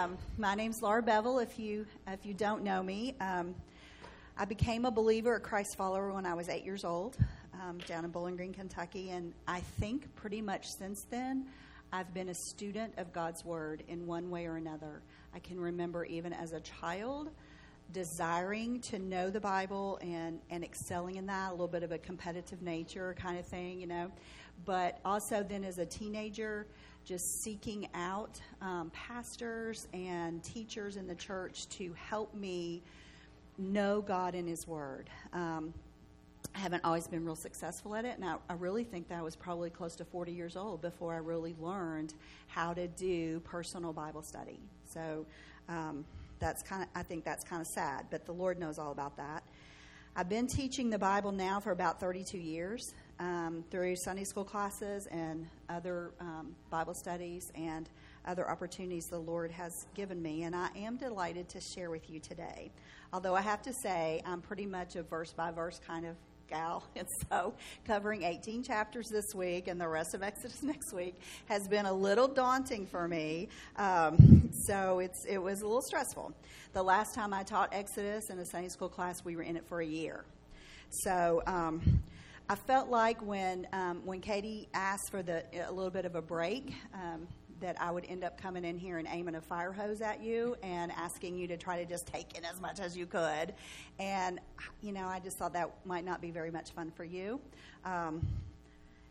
Um, my name's Laura Bevel. If you if you don't know me, um, I became a believer, a Christ follower, when I was eight years old, um, down in Bowling Green, Kentucky, and I think pretty much since then, I've been a student of God's Word in one way or another. I can remember even as a child desiring to know the Bible and, and excelling in that, a little bit of a competitive nature kind of thing, you know. But also then as a teenager, just seeking out um, pastors and teachers in the church to help me know God and His Word. Um, I haven't always been real successful at it, and I, I, really think that I was probably close to 40 years old before I really learned how to do personal Bible study. So um, that's kind of, I think that's kind of sad, but the Lord knows all about that. I've been teaching the Bible now for about 32 years um, through Sunday school classes and other um, Bible studies and other opportunities the Lord has given me, and I am delighted to share with you today. Although I have to say, I'm pretty much a verse by verse kind of gal, and so covering 18 chapters this week and the rest of Exodus next week has been a little daunting for me. Um, so it's it was a little stressful. The last time I taught Exodus in a Sunday school class, we were in it for a year. So. Um, I felt like when um, when Katie asked for the a little bit of a break, um, that I would end up coming in here and aiming a fire hose at you and asking you to try to just take in as much as you could. And, you know, I just thought that might not be very much fun for you. Um,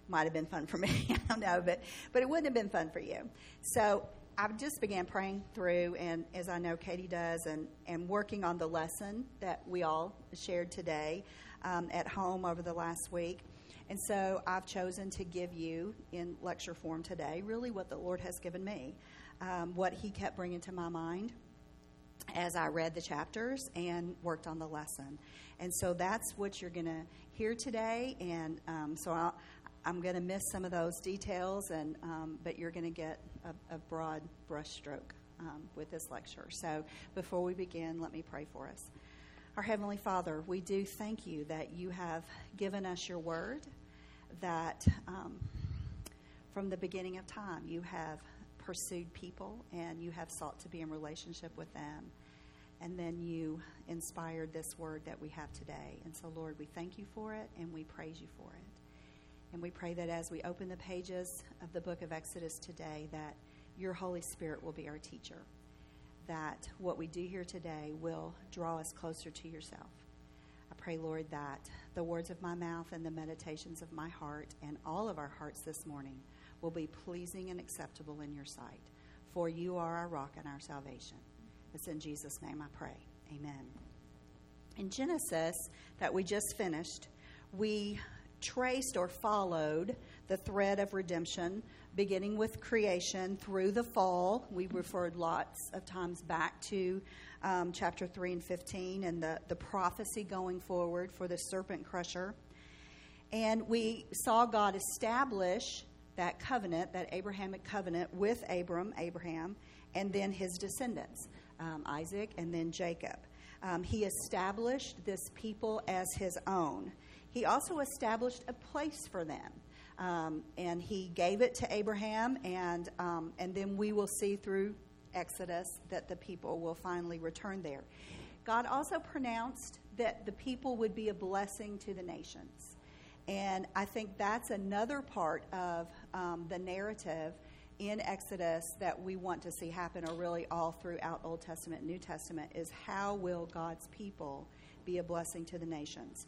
might have been fun for me, I don't know, but, but it wouldn't have been fun for you. So I just began praying through, and as I know Katie does, and, and working on the lesson that we all shared today um, at home over the last week. And so I've chosen to give you in lecture form today really what the Lord has given me, um, what He kept bringing to my mind as I read the chapters and worked on the lesson. And so that's what you're going to hear today. And um, so i am going to miss some of those details, and um, but you're going to get a, a broad brushstroke um, with this lecture. So before we begin, let me pray for us. Our Heavenly Father, we do thank you that you have given us your word, that um, from the beginning of time you have pursued people and you have sought to be in relationship with them. And then you inspired this word that we have today. And so, Lord, we thank you for it and we praise you for it. And we pray that as we open the pages of the book of Exodus today, that your Holy Spirit will be our teacher that what we do here today will draw us closer to yourself. I pray, Lord, that the words of my mouth and the meditations of my heart and all of our hearts this morning will be pleasing and acceptable in your sight. For you are our rock and our salvation. It's in Jesus' name I pray. Amen. In Genesis, that we just finished, we traced or followed the thread of redemption beginning with creation through the fall. We referred lots of times back to um, chapter 3 and 15 and the, the prophecy going forward for the serpent crusher. And we saw God establish that covenant, that Abrahamic covenant with Abram, Abraham, and then his descendants, um, Isaac and then Jacob. Um, he established this people as his own. He also established a place for them. Um, and he gave it to Abraham, and, um, and then we will see through Exodus that the people will finally return there. God also pronounced that the people would be a blessing to the nations. And I think that's another part of um, the narrative in Exodus that we want to see happen, or really all throughout Old Testament and New Testament, is how will God's people be a blessing to the nations?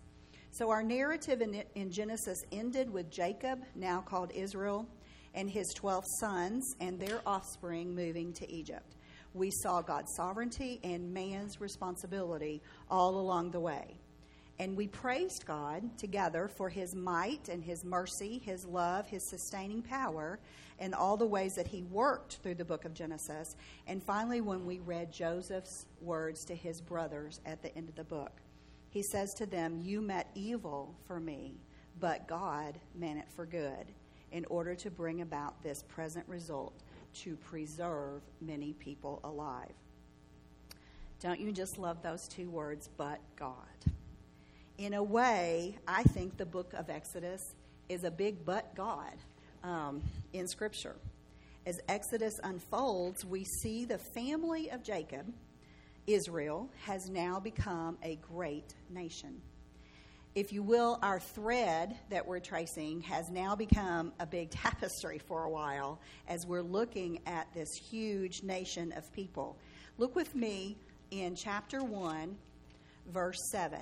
So our narrative in, in Genesis ended with Jacob, now called Israel, and his 12 sons and their offspring moving to Egypt. We saw God's sovereignty and man's responsibility all along the way. And we praised God together for his might and his mercy, his love, his sustaining power, and all the ways that he worked through the book of Genesis. And finally, when we read Joseph's words to his brothers at the end of the book. He says to them, You meant evil for me, but God meant it for good, in order to bring about this present result to preserve many people alive. Don't you just love those two words, but God? In a way, I think the book of Exodus is a big but God um, in Scripture. As Exodus unfolds, we see the family of Jacob, Israel, has now become a great nation. If you will, our thread that we're tracing has now become a big tapestry for a while as we're looking at this huge nation of people. Look with me in chapter 1, verse 7.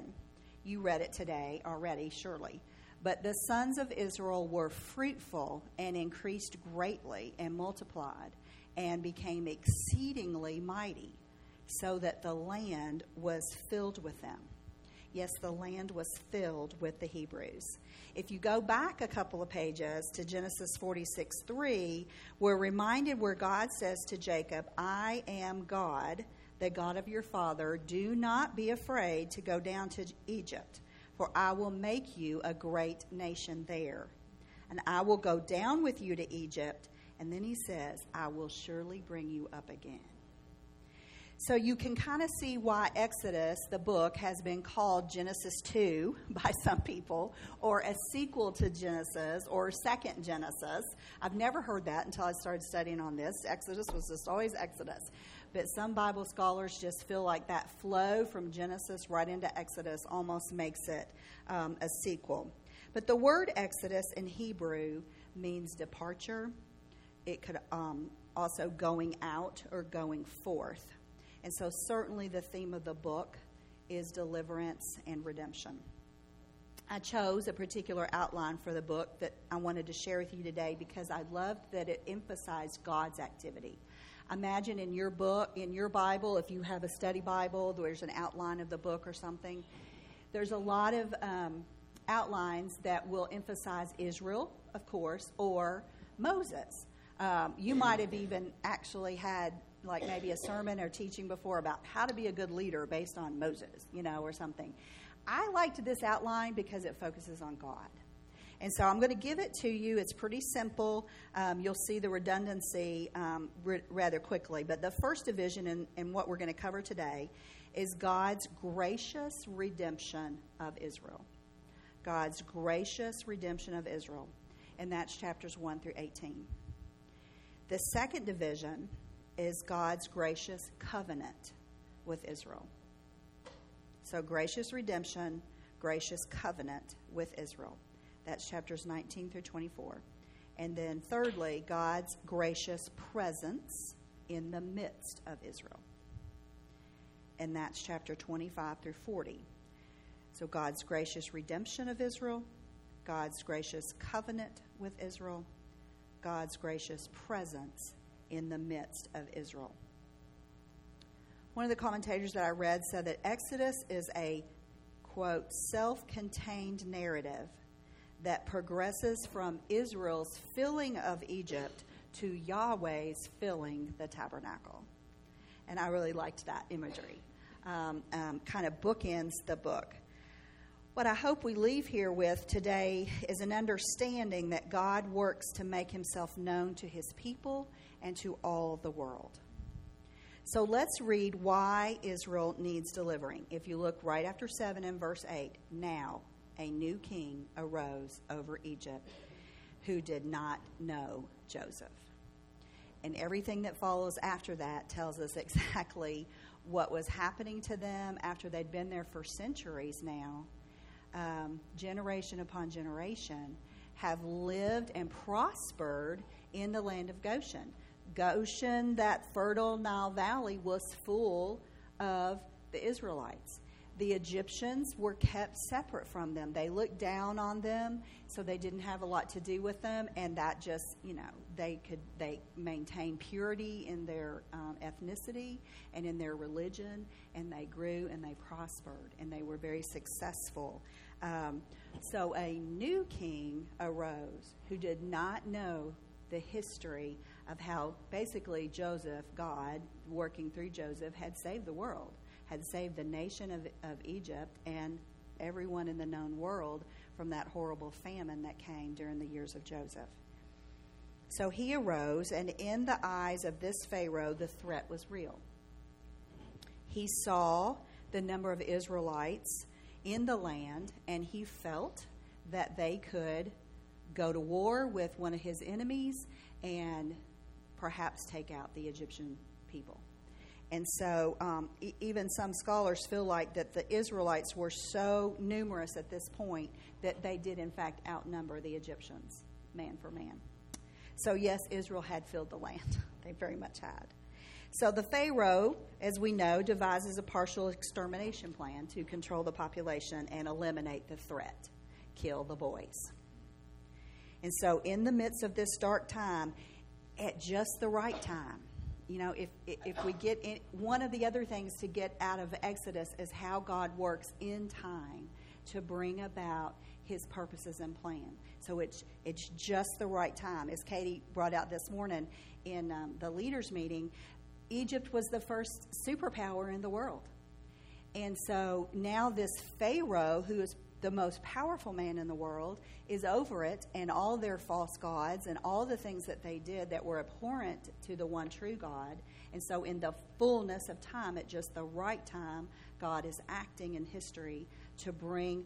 You read it today already, surely. But the sons of Israel were fruitful and increased greatly and multiplied and became exceedingly mighty, so that the land was filled with them. Yes, the land was filled with the Hebrews. If you go back a couple of pages to Genesis 46 3, we're reminded where God says to Jacob, I am God, the God of your father. Do not be afraid to go down to Egypt for I will make you a great nation there. And I will go down with you to Egypt. And then he says, I will surely bring you up again. So you can kind of see why Exodus, the book, has been called Genesis 2 by some people, or a sequel to Genesis, or second Genesis. I've never heard that until I started studying on this. Exodus was just always Exodus but some Bible scholars just feel like that flow from Genesis right into Exodus almost makes it um, a sequel. But the word Exodus in Hebrew means departure. It could um, also going out or going forth. And so, certainly, the theme of the book is deliverance and redemption. I chose a particular outline for the book that I wanted to share with you today because I loved that it emphasized God's activity. Imagine in your book, in your Bible, if you have a study Bible, there's an outline of the book or something. There's a lot of um, outlines that will emphasize Israel, of course, or Moses. Um, you might have even actually had like maybe a sermon or teaching before about how to be a good leader based on Moses, you know, or something. I liked this outline because it focuses on God. And so I'm going to give it to you. It's pretty simple. Um, you'll see the redundancy um, rather quickly. But the first division in, in what we're going to cover today is God's gracious redemption of Israel. God's gracious redemption of Israel. And that's chapters 1 through 18. The second division is God's gracious covenant with Israel. So, gracious redemption, gracious covenant with Israel. That's chapters 19 through 24. And then, thirdly, God's gracious presence in the midst of Israel. And that's chapter 25 through 40. So, God's gracious redemption of Israel, God's gracious covenant with Israel, God's gracious presence in the midst of Israel. One of the commentators that I read said that Exodus is a, quote, self contained narrative that progresses from Israel's filling of Egypt to Yahweh's filling the tabernacle. And I really liked that imagery. Um, um, kind of bookends the book. What I hope we leave here with today is an understanding that God works to make himself known to his people and to all the world. So let's read why Israel needs delivering. If you look right after 7 in verse 8, now a new king arose over Egypt who did not know Joseph. And everything that follows after that tells us exactly what was happening to them after they'd been there for centuries now, um, generation upon generation, have lived and prospered in the land of Goshen. Goshen, that fertile Nile Valley, was full of the Israelites the Egyptians were kept separate from them. They looked down on them, so they didn't have a lot to do with them, and that just, you know, they could they maintain purity in their um, ethnicity and in their religion, and they grew and they prospered and they were very successful. Um, so a new king arose who did not know the history of how basically Joseph, God, working through Joseph, had saved the world had saved the nation of, of Egypt and everyone in the known world from that horrible famine that came during the years of Joseph. So he arose, and in the eyes of this Pharaoh, the threat was real. He saw the number of Israelites in the land, and he felt that they could go to war with one of his enemies and perhaps take out the Egyptian people. And so, um, e- even some scholars feel like that the Israelites were so numerous at this point that they did, in fact, outnumber the Egyptians, man for man. So, yes, Israel had filled the land. they very much had. So, the Pharaoh, as we know, devises a partial extermination plan to control the population and eliminate the threat kill the boys. And so, in the midst of this dark time, at just the right time, you know, if, if we get in, one of the other things to get out of Exodus is how God works in time to bring about his purposes and plan. So it's, it's just the right time. As Katie brought out this morning in um, the leaders' meeting, Egypt was the first superpower in the world. And so now this Pharaoh, who is the most powerful man in the world, is over it and all their false gods and all the things that they did that were abhorrent to the one true God. And so, in the fullness of time, at just the right time, God is acting in history to bring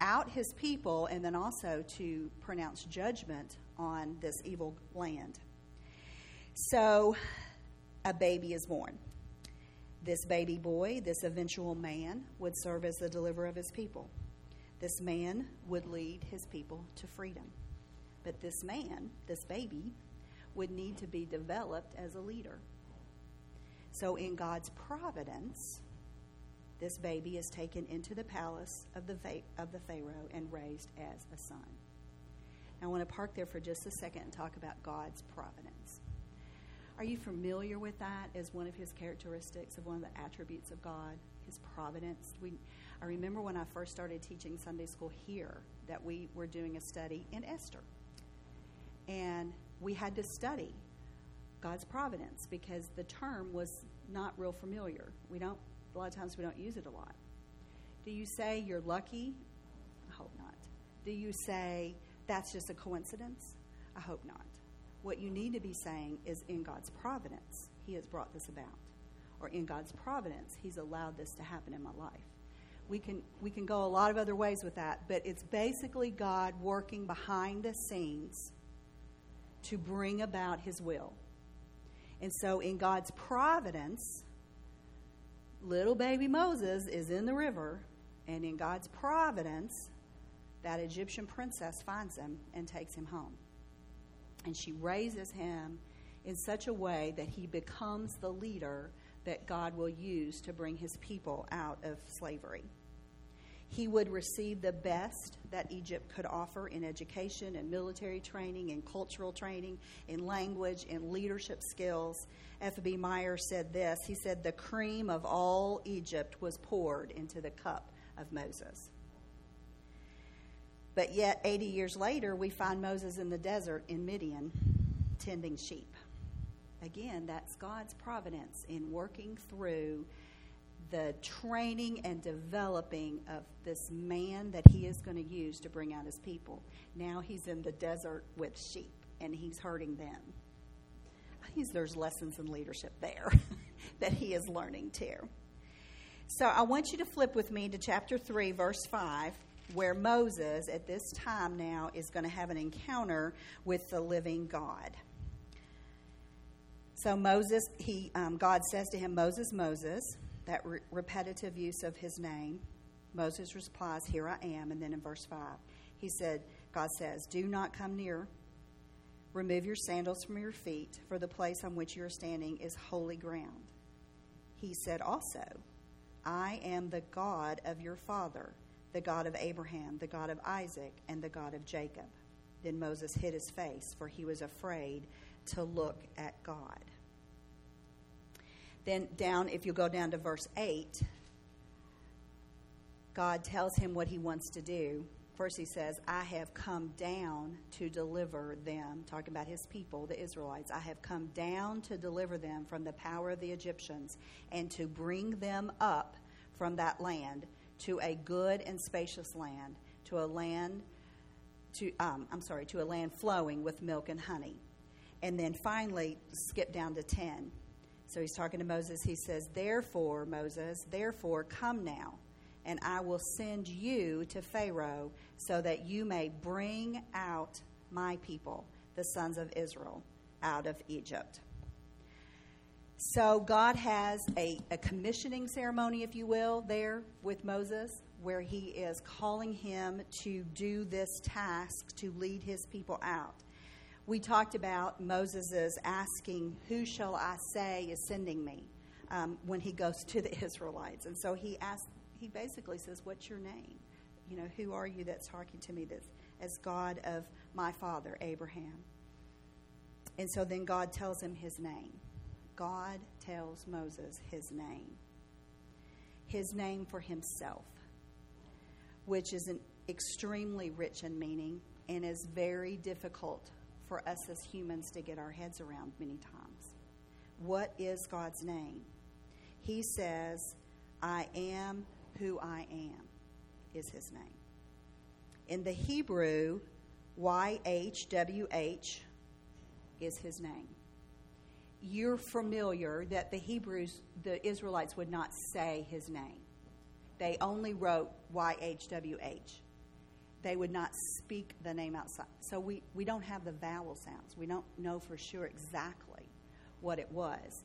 out his people and then also to pronounce judgment on this evil land. So, a baby is born. This baby boy, this eventual man, would serve as the deliverer of his people. This man would lead his people to freedom. But this man, this baby, would need to be developed as a leader. So, in God's providence, this baby is taken into the palace of the, of the Pharaoh and raised as a son. I want to park there for just a second and talk about God's providence. Are you familiar with that as one of his characteristics, of one of the attributes of God, his providence? We, I remember when I first started teaching Sunday school here that we were doing a study in Esther. And we had to study God's providence because the term was not real familiar. We don't a lot of times we don't use it a lot. Do you say you're lucky? I hope not. Do you say that's just a coincidence? I hope not. What you need to be saying is in God's providence, He has brought this about. Or in God's providence, He's allowed this to happen in my life we can we can go a lot of other ways with that, but it's basically God working behind the scenes to bring about his will. And so in God's providence, little baby Moses is in the river, and in God's providence, that Egyptian princess finds him and takes him home. And she raises him in such a way that he becomes the leader that God will use to bring his people out of slavery. He would receive the best that Egypt could offer in education and military training and cultural training, in language and leadership skills. F.B. Meyer said this He said, The cream of all Egypt was poured into the cup of Moses. But yet, 80 years later, we find Moses in the desert in Midian tending sheep. Again, that's God's providence in working through the training and developing of this man that he is going to use to bring out his people. Now he's in the desert with sheep and he's herding them. I think there's lessons in leadership there that he is learning too. So I want you to flip with me to chapter 3, verse 5, where Moses, at this time now, is going to have an encounter with the living God. So Moses, he, um, God says to him, Moses, Moses, that re- repetitive use of his name. Moses replies, Here I am. And then in verse 5, he said, God says, Do not come near. Remove your sandals from your feet, for the place on which you are standing is holy ground. He said also, I am the God of your father, the God of Abraham, the God of Isaac, and the God of Jacob. Then Moses hid his face, for he was afraid to look at God. Then, down, if you go down to verse 8, God tells him what he wants to do. First, he says, I have come down to deliver them, talking about his people, the Israelites. I have come down to deliver them from the power of the Egyptians and to bring them up from that land to a good and spacious land, to a land, to, um, I'm sorry, to a land flowing with milk and honey. And then finally, skip down to 10. So he's talking to Moses. He says, Therefore, Moses, therefore, come now, and I will send you to Pharaoh so that you may bring out my people, the sons of Israel, out of Egypt. So God has a, a commissioning ceremony, if you will, there with Moses, where he is calling him to do this task to lead his people out. We talked about Moses' asking, Who shall I say is sending me? Um, when he goes to the Israelites. And so he asks, he basically says, What's your name? You know, who are you that's talking to me this, as God of my father, Abraham? And so then God tells him his name. God tells Moses his name. His name for himself, which is an extremely rich in meaning and is very difficult for us as humans to get our heads around many times. What is God's name? He says, I am who I am, is his name. In the Hebrew, YHWH is his name you're familiar that the Hebrews, the Israelites, would not say his name. They only wrote YHWH. They would not speak the name outside. So we, we don't have the vowel sounds. We don't know for sure exactly what it was.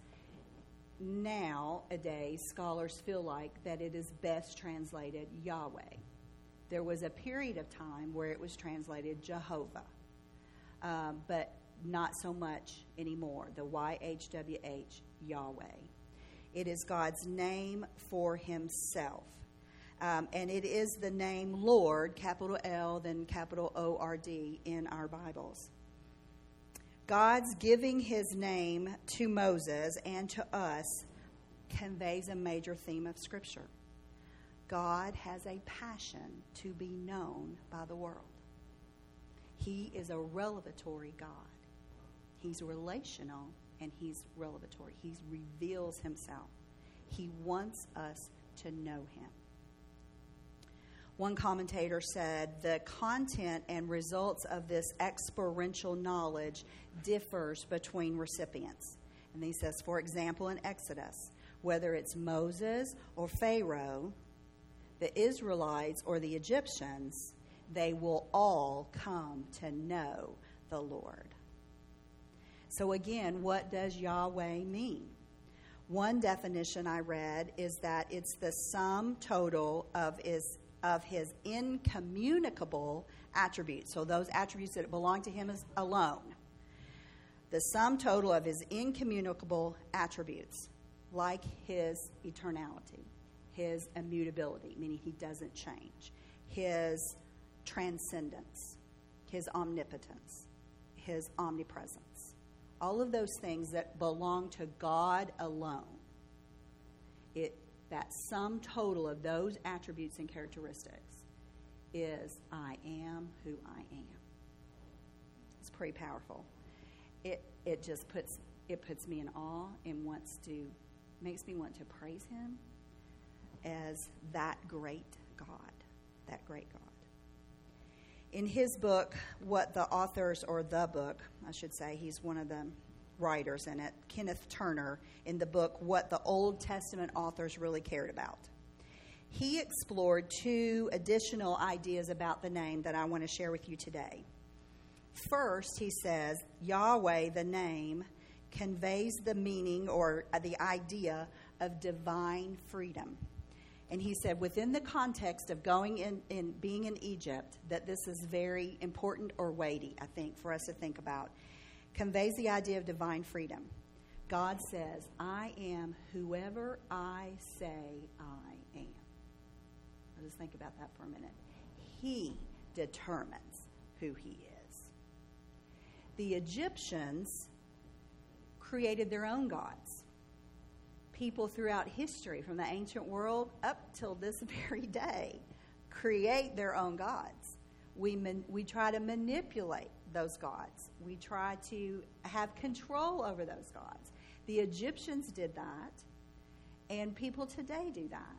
Nowadays, scholars feel like that it is best translated Yahweh. There was a period of time where it was translated Jehovah. Um, but not so much anymore. The YHWH, Yahweh. It is God's name for Himself. Um, and it is the name Lord, capital L, then capital O R D, in our Bibles. God's giving His name to Moses and to us conveys a major theme of Scripture. God has a passion to be known by the world. He is a revelatory God. He's relational and he's revelatory. He reveals himself. He wants us to know him. One commentator said the content and results of this experiential knowledge differs between recipients. And he says, for example, in Exodus, whether it's Moses or Pharaoh, the Israelites or the Egyptians, they will all come to know the Lord. So, again, what does Yahweh mean? One definition I read is that it's the sum total of his, of his incommunicable attributes. So, those attributes that belong to him alone. The sum total of his incommunicable attributes, like his eternality, his immutability, meaning he doesn't change, his transcendence, his omnipotence, his omnipresence all of those things that belong to God alone. It, that sum total of those attributes and characteristics is I am who I am. It's pretty powerful. It, it just puts, it puts me in awe and wants to, makes me want to praise Him as that great God, that great God. In his book, what the authors, or the book, I should say, he's one of the writers in it, Kenneth Turner, in the book What the Old Testament Authors Really Cared About. He explored two additional ideas about the name that I want to share with you today. First, he says Yahweh, the name, conveys the meaning or uh, the idea of divine freedom. And he said, within the context of going in, in being in Egypt, that this is very important or weighty, I think, for us to think about. Conveys the idea of divine freedom. God says, I am whoever I say I am. Let's think about that for a minute. He determines who he is. The Egyptians created their own gods people throughout history, from the ancient world up till this very day, create their own gods. We, man, we try to manipulate those gods, we try to have control over those gods. The Egyptians did that, and people today do that.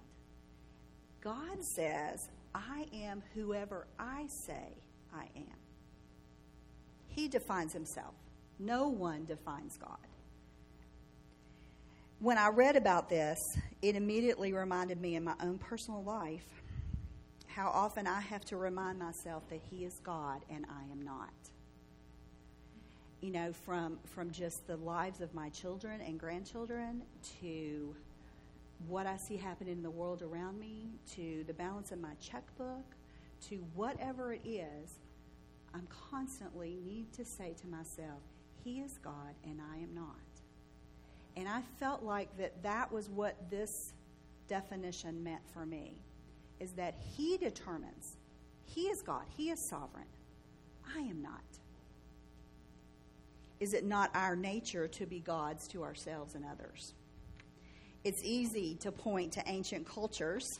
God says, I am whoever I say I am. He defines himself. No one defines God when I read about this, it immediately reminded me in my own personal life how often I have to remind myself that He is God and I am not. You know, from from just the lives of my children and grandchildren to what I see happening in the world around me, to the balance in my checkbook, to whatever it is, I'm constantly need to say to myself, He is God and I am not. And I felt like that that was what this definition meant for me, is that He determines. He is God. He is sovereign. I am not. Is it not our nature to be gods to ourselves and others? It's easy to point to ancient cultures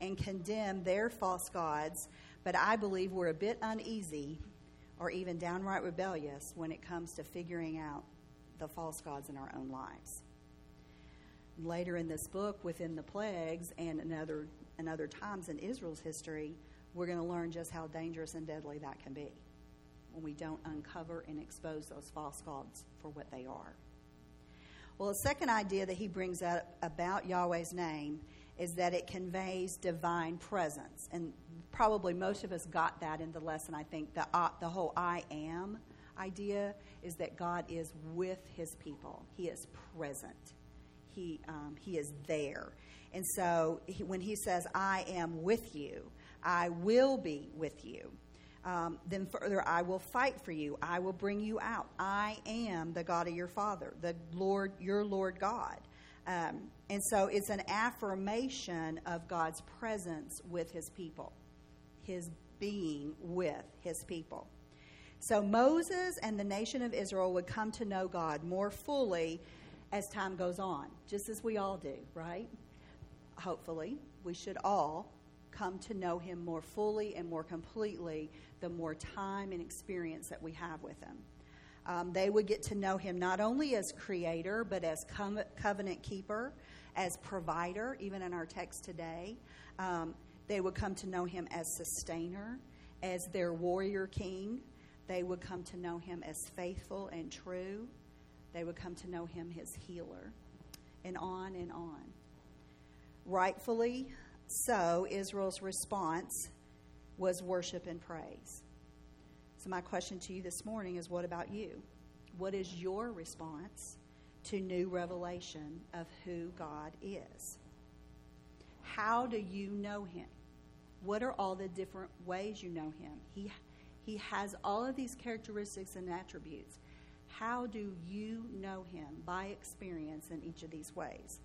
and condemn their false gods, but I believe we're a bit uneasy or even downright rebellious when it comes to figuring out the false gods in our own lives. Later in this book, within the plagues and in other, other times in Israel's history, we're going to learn just how dangerous and deadly that can be when we don't uncover and expose those false gods for what they are. Well, the second idea that he brings up about Yahweh's name is that it conveys divine presence. And probably most of us got that in the lesson, I think. The, uh, the whole I am idea is that God is with his people, he is present, he, um, he is there. And so he, when he says, I am with you, I will be with you. Um, then further, I will fight for you. I will bring you out. I am the God of your father, the Lord, your Lord God. Um, and so it's an affirmation of God's presence with his people, his being with his people. So Moses and the nation of Israel would come to know God more fully as time goes on, just as we all do, right? Hopefully, we should all come to know him more fully and more completely the more time and experience that we have with him. Um, they would get to know him not only as creator, but as covenant keeper, as provider, even in our text today. Um, they would come to know him as sustainer, as their warrior king. They would come to know him as faithful and true. They would come to know him as healer, and on and on. Rightfully so, Israel's response was worship and praise. So, my question to you this morning is what about you? What is your response to new revelation of who God is? How do you know Him? What are all the different ways you know Him? He, he has all of these characteristics and attributes. How do you know Him by experience in each of these ways?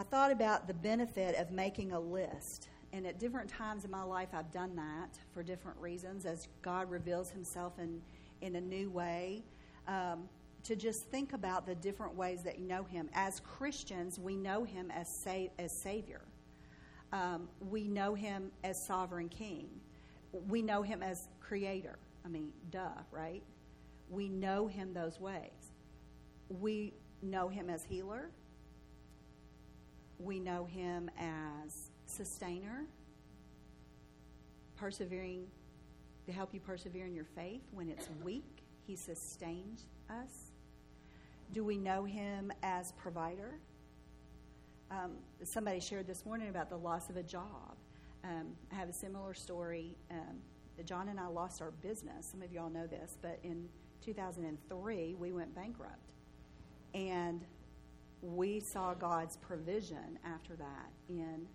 I thought about the benefit of making a list and at different times in my life, I've done that for different reasons as God reveals Himself in, in a new way. Um, to just think about the different ways that you know Him. As Christians, we know Him as, sa- as Savior, um, we know Him as Sovereign King, we know Him as Creator. I mean, duh, right? We know Him those ways. We know Him as Healer, we know Him as sustainer, persevering to help you persevere in your faith when it's weak. He sustains us. Do we know him as provider? Um, somebody shared this morning about the loss of a job. Um, I have a similar story. Um, John and I lost our business. Some of y'all know this, but in 2003, we went bankrupt. And we saw God's provision after that in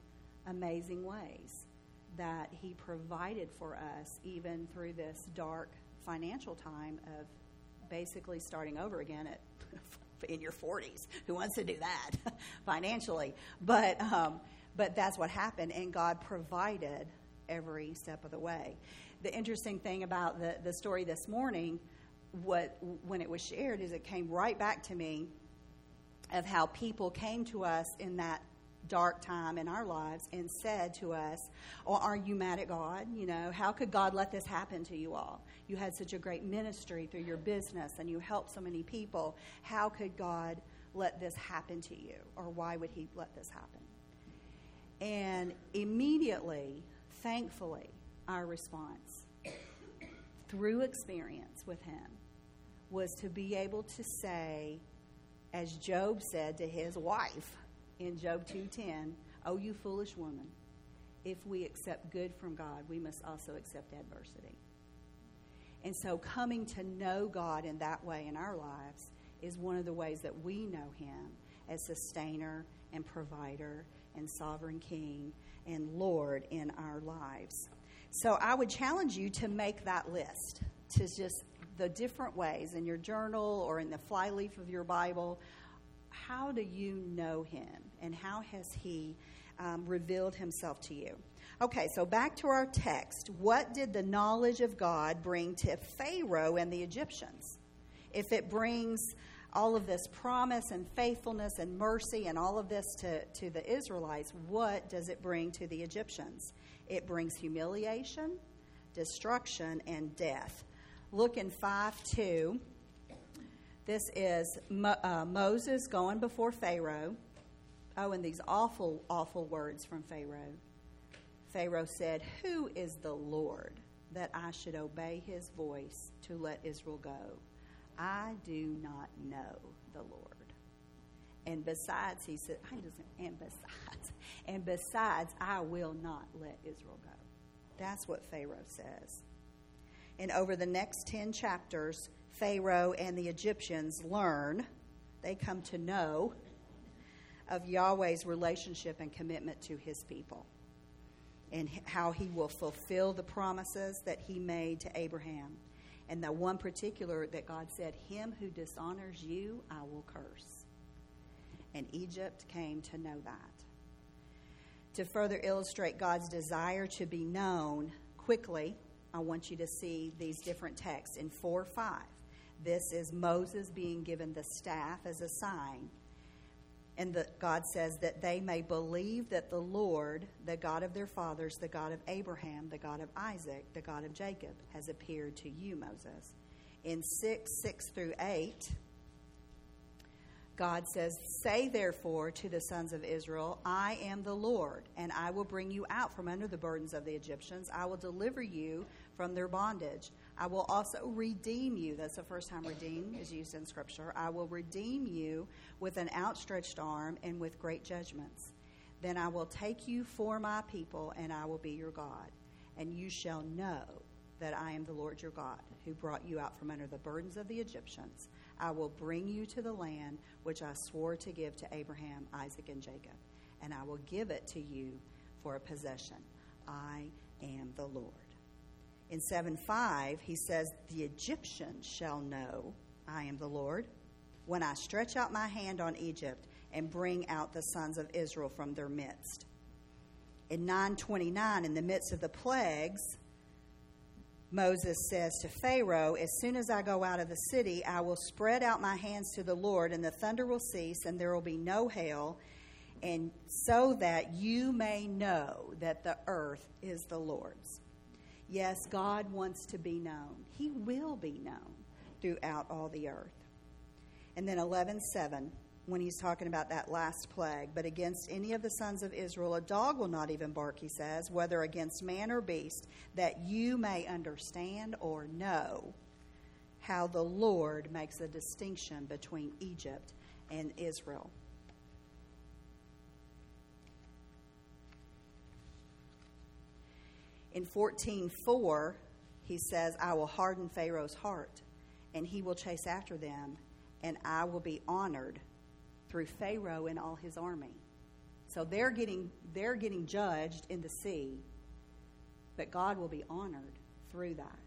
amazing ways that He provided for us, even through this dark financial time of basically starting over again at in your 40s. Who wants to do that financially? But um, but that's what happened, and God provided every step of the way. The interesting thing about the, the story this morning, what when it was shared, is it came right back to me of how people came to us in that dark time in our lives and said to us, Well, are you mad at God? You know, how could God let this happen to you all? You had such a great ministry through your business and you helped so many people. How could God let this happen to you? Or why would He let this happen? And immediately, thankfully, our response through experience with Him was to be able to say, as Job said to his wife, in Job 2:10, "Oh you foolish woman, if we accept good from God, we must also accept adversity." And so, coming to know God in that way in our lives is one of the ways that we know Him as sustainer and provider and sovereign King and Lord in our lives. So, I would challenge you to make that list, to just the different ways in your journal or in the flyleaf of your Bible. How do you know Him? And how has He um, revealed Himself to you? Okay, so back to our text. What did the knowledge of God bring to Pharaoh and the Egyptians? If it brings all of this promise and faithfulness and mercy and all of this to, to the Israelites, what does it bring to the Egyptians? It brings humiliation, destruction, and death. Look in 5 2. This is Mo- uh, Moses going before Pharaoh. Oh, and these awful, awful words from Pharaoh. Pharaoh said, Who is the Lord that I should obey his voice to let Israel go? I do not know the Lord. And besides, he said, I just, and besides, and besides, I will not let Israel go. That's what Pharaoh says. And over the next 10 chapters, Pharaoh and the Egyptians learn, they come to know of Yahweh's relationship and commitment to his people and how he will fulfill the promises that he made to Abraham. And the one particular that God said, Him who dishonors you, I will curse. And Egypt came to know that. To further illustrate God's desire to be known quickly, I want you to see these different texts in 4 5. This is Moses being given the staff as a sign and the, God says that they may believe that the Lord, the God of their fathers, the God of Abraham, the God of Isaac, the God of Jacob, has appeared to you, Moses. In 6 6 through 8, God says, Say therefore to the sons of Israel, I am the Lord, and I will bring you out from under the burdens of the Egyptians. I will deliver you from their bondage. I will also redeem you. That's the first time redeem is used in Scripture. I will redeem you with an outstretched arm and with great judgments. Then I will take you for my people, and I will be your God. And you shall know that I am the Lord your God, who brought you out from under the burdens of the Egyptians. I will bring you to the land which I swore to give to Abraham, Isaac, and Jacob, and I will give it to you for a possession. I am the Lord. In 7 5, he says, The Egyptians shall know I am the Lord when I stretch out my hand on Egypt and bring out the sons of Israel from their midst. In 929, in the midst of the plagues, Moses says to Pharaoh, As soon as I go out of the city, I will spread out my hands to the Lord, and the thunder will cease, and there will be no hail, and so that you may know that the earth is the Lord's. Yes, God wants to be known. He will be known throughout all the earth. And then 11:7 when he's talking about that last plague, but against any of the sons of Israel a dog will not even bark, he says, whether against man or beast, that you may understand or know how the Lord makes a distinction between Egypt and Israel. In 14:4, he says, "I will harden Pharaoh's heart, and he will chase after them, and I will be honored through Pharaoh and all his army." So they're getting they're getting judged in the sea, but God will be honored through that.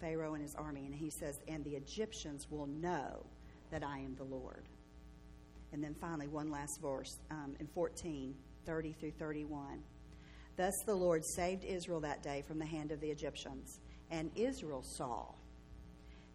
Pharaoh and his army, and he says, "And the Egyptians will know that I am the Lord." And then finally, one last verse um, in 14, 30 through 31. Thus the Lord saved Israel that day from the hand of the Egyptians. And Israel saw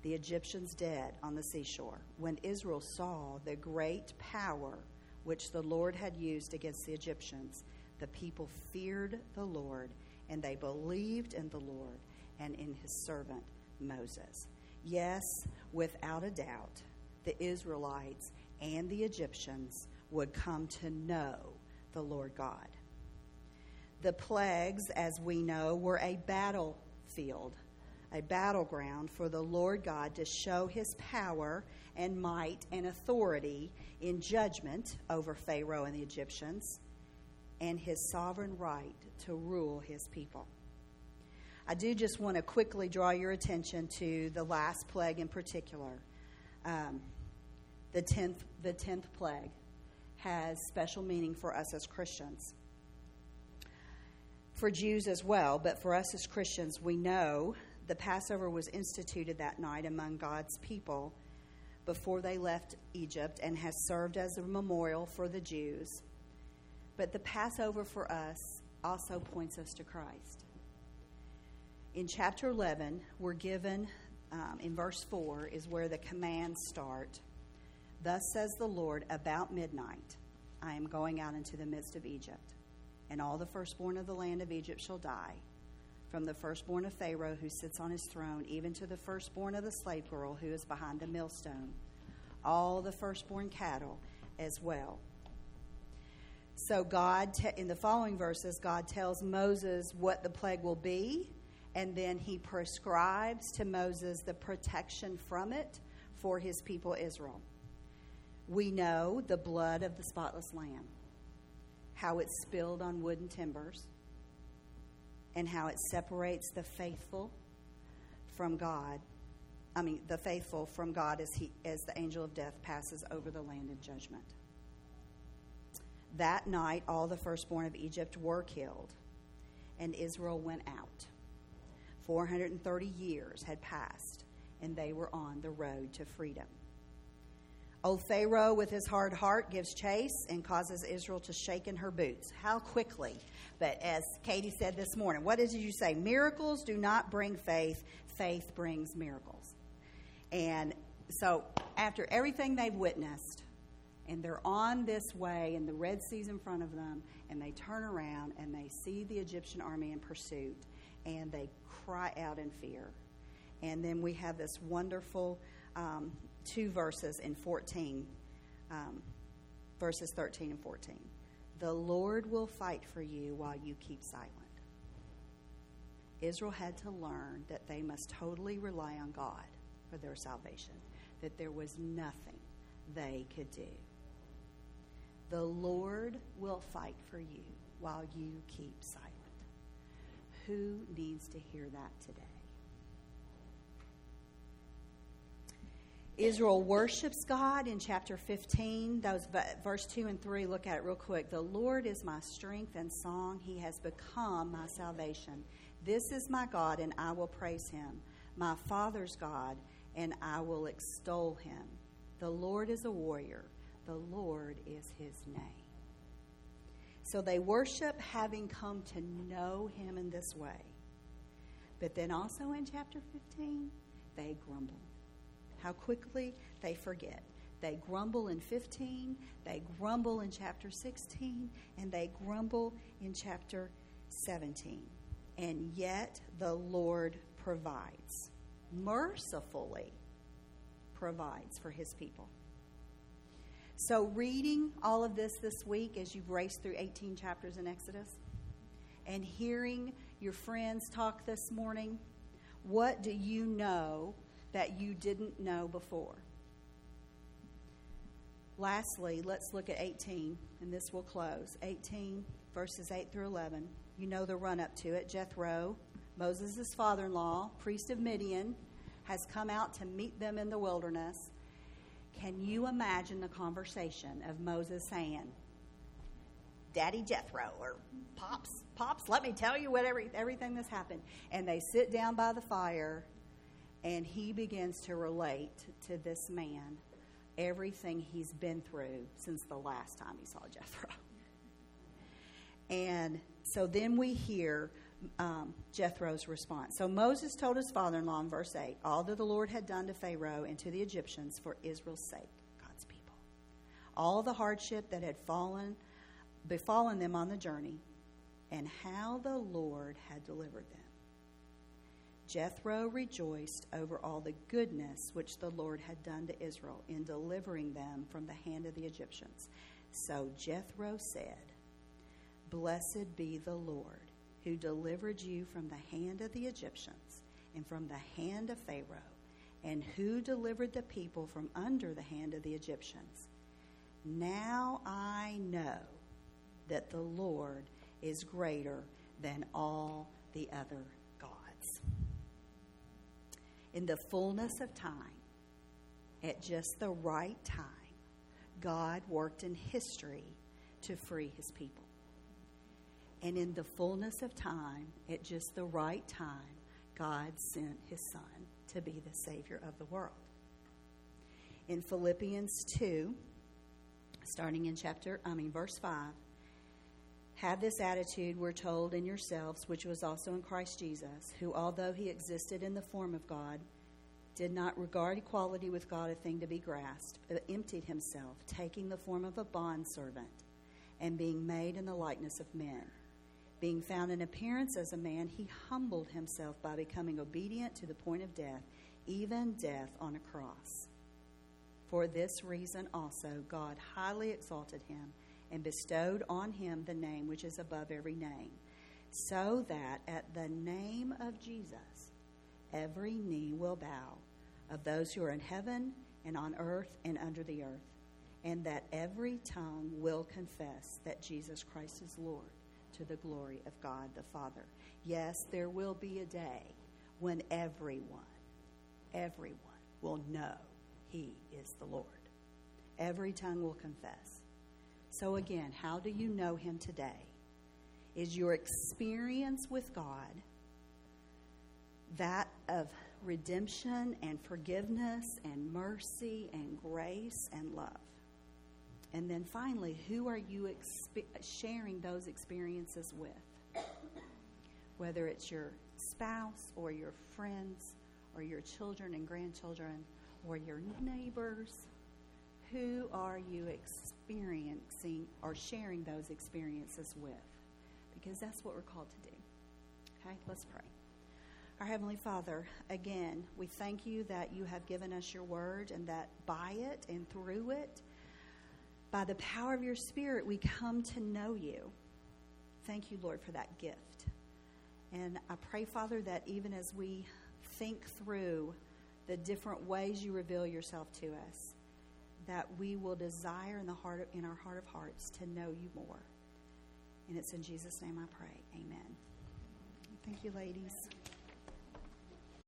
the Egyptians dead on the seashore. When Israel saw the great power which the Lord had used against the Egyptians, the people feared the Lord, and they believed in the Lord and in his servant Moses. Yes, without a doubt, the Israelites and the Egyptians would come to know the Lord God. The plagues, as we know, were a battlefield, a battleground for the Lord God to show his power and might and authority in judgment over Pharaoh and the Egyptians and his sovereign right to rule his people. I do just want to quickly draw your attention to the last plague in particular. Um, the tenth, the tenth plague has special meaning for us as Christians. For Jews as well, but for us as Christians, we know the Passover was instituted that night among God's people before they left Egypt and has served as a memorial for the Jews. But the Passover for us also points us to Christ. In chapter 11, we're given, um, in verse 4, is where the commands start. Thus says the Lord, about midnight, I am going out into the midst of Egypt, and all the firstborn of the land of Egypt shall die, from the firstborn of Pharaoh who sits on his throne, even to the firstborn of the slave girl who is behind the millstone, all the firstborn cattle as well. So, God, te- in the following verses, God tells Moses what the plague will be, and then he prescribes to Moses the protection from it for his people Israel. We know the blood of the spotless lamb, how it spilled on wooden timbers, and how it separates the faithful from God. I mean, the faithful from God as, he, as the angel of death passes over the land in judgment. That night, all the firstborn of Egypt were killed, and Israel went out. 430 years had passed, and they were on the road to freedom. Old Pharaoh, with his hard heart, gives chase and causes Israel to shake in her boots. How quickly. But as Katie said this morning, what did you say? Miracles do not bring faith, faith brings miracles. And so, after everything they've witnessed, and they're on this way, and the Red Sea's in front of them, and they turn around and they see the Egyptian army in pursuit, and they cry out in fear. And then we have this wonderful um, two verses in 14, um, verses 13 and 14. The Lord will fight for you while you keep silent. Israel had to learn that they must totally rely on God for their salvation, that there was nothing they could do. The Lord will fight for you while you keep silent. Who needs to hear that today? Israel worships God in chapter 15. Those verse 2 and 3, look at it real quick. The Lord is my strength and song. He has become my salvation. This is my God, and I will praise him. My Father's God, and I will extol him. The Lord is a warrior. The Lord is his name. So they worship having come to know him in this way. But then also in chapter 15, they grumble how quickly they forget. They grumble in 15, they grumble in chapter 16, and they grumble in chapter 17. And yet the Lord provides, mercifully provides for his people. So, reading all of this this week as you've raced through 18 chapters in Exodus and hearing your friends talk this morning, what do you know that you didn't know before. Lastly, let's look at 18, and this will close. 18, verses 8 through 11. You know the run up to it. Jethro, Moses' father in law, priest of Midian, has come out to meet them in the wilderness. Can you imagine the conversation of Moses saying, Daddy Jethro, or Pops, Pops, let me tell you what every, everything that's happened. And they sit down by the fire and he begins to relate to this man everything he's been through since the last time he saw Jethro. And so then we hear um, Jethro's response. So Moses told his father in law in verse 8 all that the Lord had done to Pharaoh and to the Egyptians for Israel's sake, God's people, all the hardship that had fallen, befallen them on the journey, and how the Lord had delivered them. Jethro rejoiced over all the goodness which the Lord had done to Israel in delivering them from the hand of the Egyptians. So Jethro said, Blessed be the Lord who delivered you from the hand of the Egyptians and from the hand of Pharaoh, and who delivered the people from under the hand of the Egyptians. Now I know that the Lord is greater than all the other In the fullness of time, at just the right time, God worked in history to free his people. And in the fullness of time, at just the right time, God sent his Son to be the Savior of the world. In Philippians 2, starting in chapter, I mean, verse 5, have this attitude, we're told, in yourselves, which was also in Christ Jesus, who, although he existed in the form of God, did not regard equality with God a thing to be grasped, but emptied himself, taking the form of a bondservant, and being made in the likeness of men. Being found in appearance as a man, he humbled himself by becoming obedient to the point of death, even death on a cross. For this reason also, God highly exalted him and bestowed on him the name which is above every name, so that at the name of Jesus every knee will bow of those who are in heaven and on earth and under the earth, and that every tongue will confess that Jesus Christ is Lord to the glory of God the Father. Yes, there will be a day when everyone, everyone will know he is the Lord. Every tongue will confess. So, again, how do you know him today? Is your experience with God that of redemption and forgiveness and mercy and grace and love? And then finally, who are you exp- sharing those experiences with? Whether it's your spouse or your friends or your children and grandchildren or your neighbors, who are you experiencing or sharing those experiences with? Because that's what we're called to do. Okay, let's pray. Our Heavenly Father, again, we thank you that you have given us your word and that by it and through it, by the power of your Spirit, we come to know you. Thank you, Lord, for that gift. And I pray, Father, that even as we think through the different ways you reveal yourself to us, that we will desire in the heart of, in our heart of hearts to know you more. And it's in Jesus' name I pray. Amen. Thank you, ladies.